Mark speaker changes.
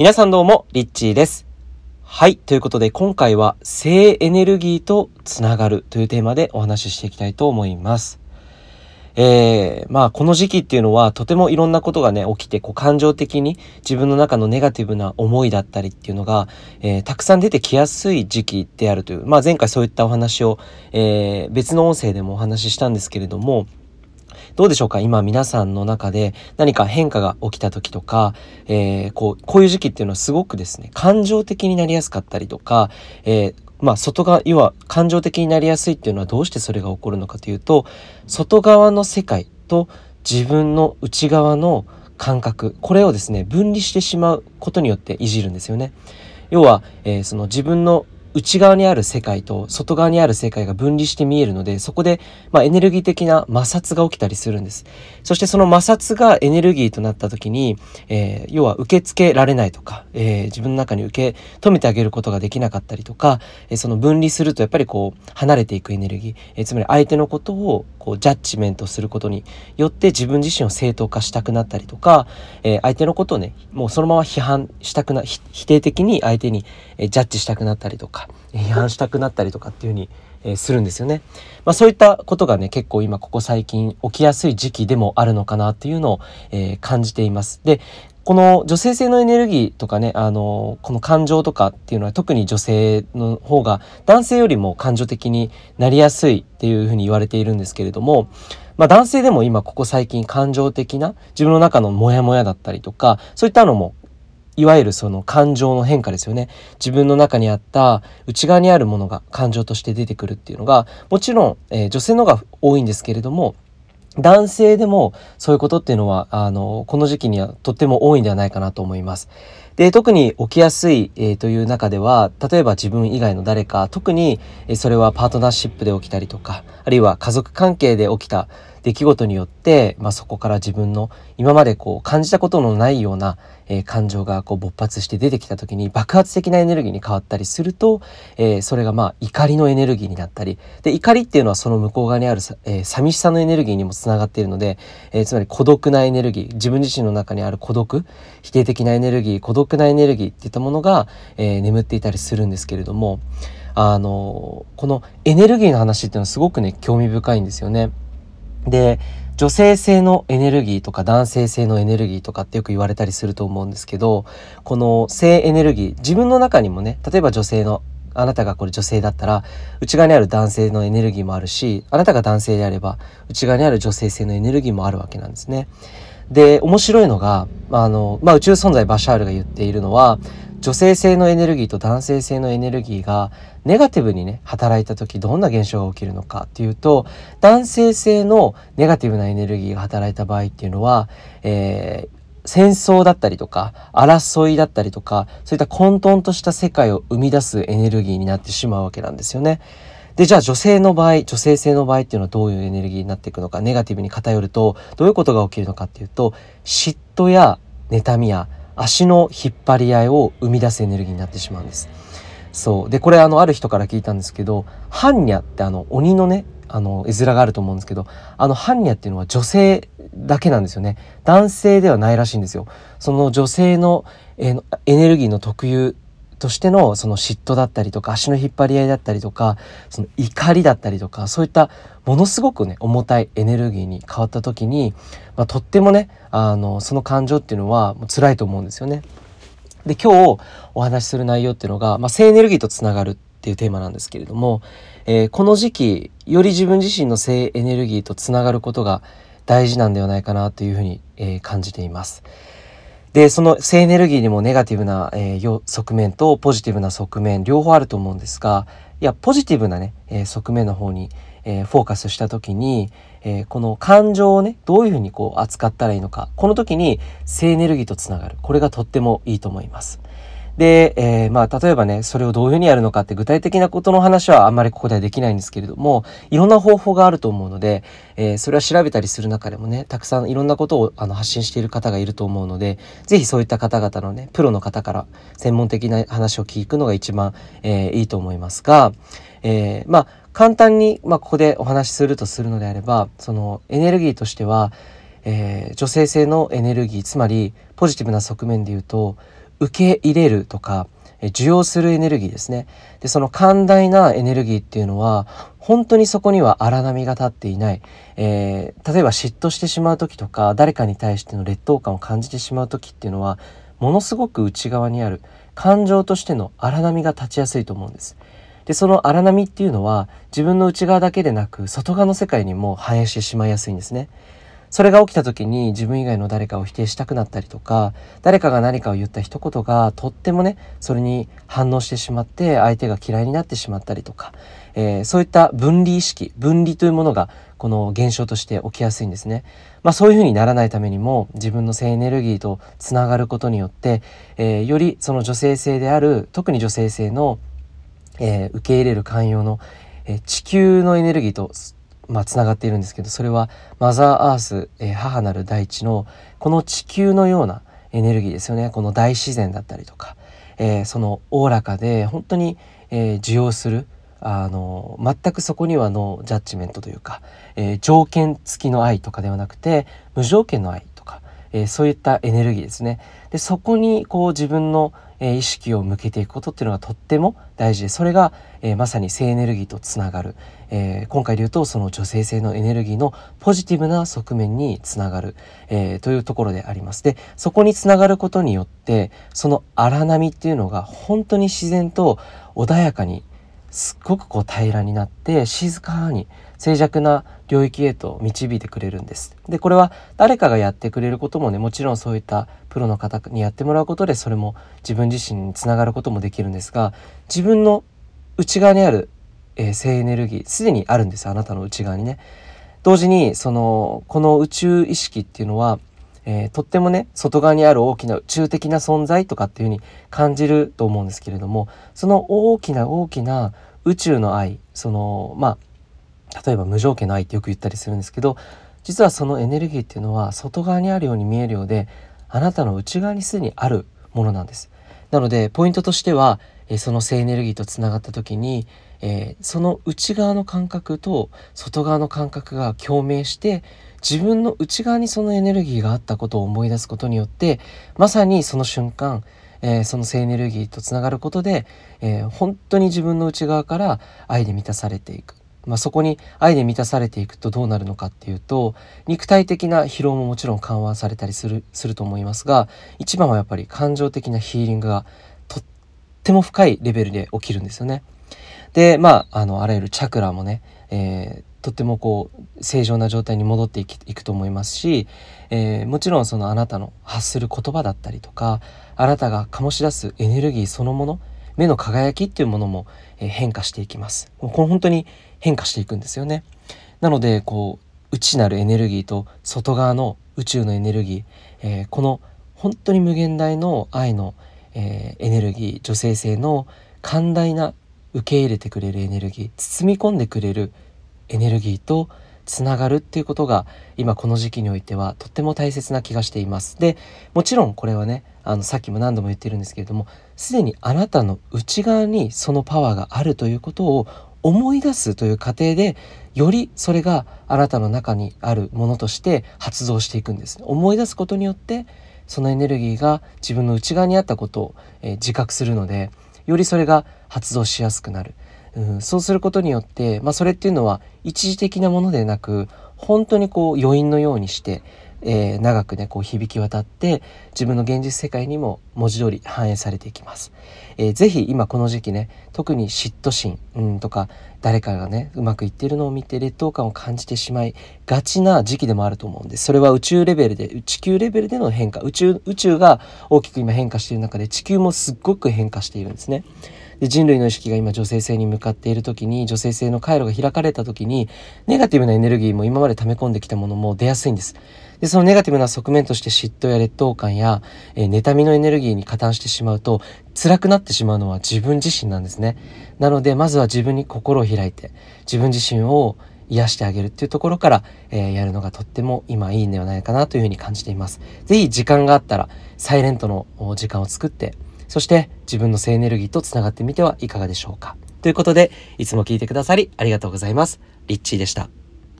Speaker 1: 皆さんどうも、リッチーです。はい。ということで、今回は性エネルギーとつながるというテーマでお話ししていきたいと思います。えー、まあ、この時期っていうのは、とてもいろんなことがね、起きて、こう、感情的に自分の中のネガティブな思いだったりっていうのが、えー、たくさん出てきやすい時期であるという、まあ、前回そういったお話を、えー、別の音声でもお話ししたんですけれども、どうでしょうか？今皆さんの中で何か変化が起きた時とか、えー、こう、こういう時期っていうのはすごくですね、感情的になりやすかったりとか、えー、まあ外側、要は感情的になりやすいっていうのはどうしてそれが起こるのかというと、外側の世界と自分の内側の感覚、これをですね、分離してしまうことによっていじるんですよね。要は、えー、その自分の内側にある世界と外側にある世界が分離して見えるので、そこで、まあ、エネルギー的な摩擦が起きたりするんです。そしてその摩擦がエネルギーとなった時に、えー、要は受け付けられないとか、えー、自分の中に受け止めてあげることができなかったりとか、えー、その分離するとやっぱりこう、離れていくエネルギー、えつまり相手のことをこう、ジャッジメントすることによって自分自身を正当化したくなったりとか、え相手のことをね、もうそのまま批判したくな、否定的に相手にジャッジしたくなったりとか、批判したくなったりとかっていうふうに、えするんですよね。まあそういったことがね、結構今ここ最近起きやすい時期でもあるのかなっていうのを、えー、感じています。で、この女性性のエネルギーとかね、あの、この感情とかっていうのは特に女性の方が男性よりも感情的になりやすいっていうふうに言われているんですけれども、まあ男性でも今ここ最近感情的な自分の中のモヤモヤだったりとか、そういったのもいわゆるその感情の変化ですよね。自分の中にあった内側にあるものが感情として出てくるっていうのが、もちろん、えー、女性の方が多いんですけれども、男性でもそういうことっていうのは、あの、この時期にはとっても多いんではないかなと思います。で、特に起きやすい、えー、という中では、例えば自分以外の誰か、特に、えそれはパートナーシップで起きたりとか、あるいは家族関係で起きた出来事によって、まあ、そこから自分の今までこう感じたことのないような、えー、感情がこう勃発して出てきた時に爆発的なエネルギーに変わったりすると、えー、それがまあ怒りのエネルギーになったりで怒りっていうのはその向こう側にある、えー、寂しさのエネルギーにもつながっているので、えつまり孤独なエネルギー自分自身の中にある孤独否定的なエネルギー孤独なエネルギーっていったものが、え眠っていたりするんですけれどもあのこのエネルギーの話っていうのはすごくね興味深いんですよね。で、女性性のエネルギーとか男性性のエネルギーとかってよく言われたりすると思うんですけど、この性エネルギー、自分の中にもね、例えば女性のあなたがこれ女性だったら、内側にある男性のエネルギーもあるし、あなたが男性であれば、内側にある女性性のエネルギーもあるわけなんですね。で、面白いのが、あの、まあ、宇宙存在バシャールが言っているのは、女性性のエネルギーと男性性のエネルギーがネガティブにね働いた時どんな現象が起きるのかっていうと男性性のネガティブなエネルギーが働いた場合っていうのは、えー、戦争だったりとか争いだったりとかそういった混沌とした世界を生み出すエネルギーになってしまうわけなんですよね。で、じゃあ女性の場合、女性性の場合っていうのはどういうエネルギーになっていくのか、ネガティブに偏るとどういうことが起きるのかっていうと、嫉妬や妬みや足の引っ張り合いを生み出すエネルギーになってしまうんです。そう。で、これあの、ある人から聞いたんですけど、ハンニャってあの、鬼のね、あの、絵面があると思うんですけど、あの、ハンニャっていうのは女性だけなんですよね。男性ではないらしいんですよ。その女性の、えー、エネルギーの特有としてのその嫉妬だったりとか足の引っ張り合いだったりとかその怒りだったりとかそういったものすごくね重たいエネルギーに変わった時に、まあ、とってもねあのその感情っていうのはもう辛いと思うんですよね。で今日お話しする内容っていうのが、まあ、性エネルギーとつながるっていうテーマなんですけれども、えー、この時期より自分自身の性エネルギーとつながることが大事なんではないかなというふうに、えー、感じています。で、その性エネルギーにもネガティブな、えー、側面とポジティブな側面両方あると思うんですが、いや、ポジティブなね、えー、側面の方に、えー、フォーカスした時に、えー、この感情をね、どういうふうにこう扱ったらいいのか、この時に性エネルギーとつながる。これがとってもいいと思います。で、えー、まあ、例えばね、それをどういうふうにやるのかって具体的なことの話はあんまりここではできないんですけれども、いろんな方法があると思うので、えー、それは調べたりする中でもね、たくさんいろんなことをあの発信している方がいると思うので、ぜひそういった方々のね、プロの方から専門的な話を聞くのが一番、えー、いいと思いますが、え、まあ、簡単に、まあ、ここでお話しするとするのであれば、そのエネルギーとしては、えー、女性性のエネルギー、つまりポジティブな側面で言うと、受け入れるとか受容するエネルギーですね。でその寛大なエネルギーっていうのは本当にそこには荒波が立っていない、えー、例えば嫉妬してしまう時とか誰かに対しての劣等感を感じてしまう時っていうのはものすごく内側にある。感情としての荒波が立ちやすいと思うんです。でその荒波っていうのは自分の内側だけでなく外側の世界にも反映してしまいやすいんですね。それが起きた時に自分以外の誰かを否定したくなったりとか誰かが何かを言った一言がとってもねそれに反応してしまって相手が嫌いになってしまったりとか、えー、そういった分離意識分離というものがこの現象として起きやすいんですね。まあ、そういうふうにならないためにも自分の性エネルギーとつながることによって、えー、よりその女性性である特に女性性の、えー、受け入れる寛容の、え地球のエネルギーとまあ、つながっているんですけどそれはマザーアース、えー、母なる大地のこの地球のようなエネルギーですよねこの大自然だったりとか、えー、そのおおらかで本当に、えー、受容するあの全くそこにはのジャッジメントというか、え、条件付きの愛とかではなくて無条件の愛とか、え、そういったエネルギーですね。でそこにこう自分のえ意識を向けていくことっていうのがとっても大事でそれが、えまさに性エネルギーとつながる、えー、今回で言うとその女性性のエネルギーのポジティブな側面につながる、えー、というところであります。でそこにつながることによってその荒波っていうのが本当に自然と穏やかにすっごくこう平らになって静かに静寂な領域へと導いてくれるんです。でこれは誰かがやってくれることもねもちろんそういったプロの方にやってもらうことでそれも自分自身につながることもできるんですが自分の内側にある、えー、性エネルギーすでにあるんですあなたの内側にね。同時にそのこの宇宙意識っていうのはえー、とってもね外側にある大きな宇宙的な存在とかっていうふうに感じると思うんですけれどもその大きな大きな宇宙の愛そのまあ例えば無条件の愛ってよく言ったりするんですけど実はそのエネルギーっていうのは外側にあるように見えるようであなたの内側にすでにあるものなんです。なのでポイントとしては、え、その性エネルギーとつながった時に、え、その内側の感覚と外側の感覚が共鳴して自分の内側にそのエネルギーがあったことを思い出すことによってまさにその瞬間、えー、その性エネルギーとつながることで、えー、本当に自分の内側から愛で満たされていく。まあ、そこに愛で満たされていくとどうなるのかっていうと肉体的な疲労ももちろん緩和されたりするすると思いますが一番はやっぱり感情的なヒーリングがとっても深いレベルで起きるんですよね。でまああのあらゆるチャクラもね、えー、とってもこう正常な状態に戻っていくと思いますし、えー、もちろんそのあなたの発する言葉だったりとかあなたが醸し出すエネルギーそのもの目の輝きっていうものも、え変化していきます。これ本当に変化していくんですよね。なのでこう内なるエネルギーと外側の宇宙のエネルギー、えー、この本当に無限大の愛の、えー、エネルギー女性性の寛大な受け入れてくれるエネルギー包み込んでくれるエネルギーとつながるっていうことが今この時期においてはとっても大切な気がしています。でもちろんこれはねあのさっきも何度も言ってるんですけれどもすでにあなたの内側にそのパワーがあるということを思い出すという過程でよりそれがあなたの中にあるものとして発動していくんです。思い出すことによってそのエネルギーが自分の内側にあったことを、えー、自覚するのでよりそれが発動しやすくなる。うん、そうすることによって、まあ、それっていうのは一時的なものでなく本当にこう余韻のようにして、えー、長くねこう響き渡って自分の現実世界にも文字通り反映されていきます。えー、ぜひ今この時期ね特に嫉妬心、うん、とか誰かがねうまくいってるのを見て劣等感を感じてしまいがちな時期でもあると思うんですそれは宇宙レベルで地球レベルでの変化宇宙宇宙が大きく今変化している中で地球もすっごく変化しているんですね。で人類の意識が今女性性に向かっている時に女性性の回路が開かれた時にネガティブなエネルギーも今まで溜め込んできたものも出やすいんです。でそのネガティブな側面として嫉妬や劣等感や、えー、妬みのエネルギーに加担してしまうと辛くなってしまうのは自分自身なんですね。なのでまずは自分に心を開いて自分自身を癒してあげるっていうところから、えー、やるのがとっても今いいんではないかなというふうに感じています。是非時間があったらサイレントの時間を作ってそして自分の性エネルギーとつながってみてはいかがでしょうか。ということで、いつも聞いてくださりありがとうございます。リッチーでした。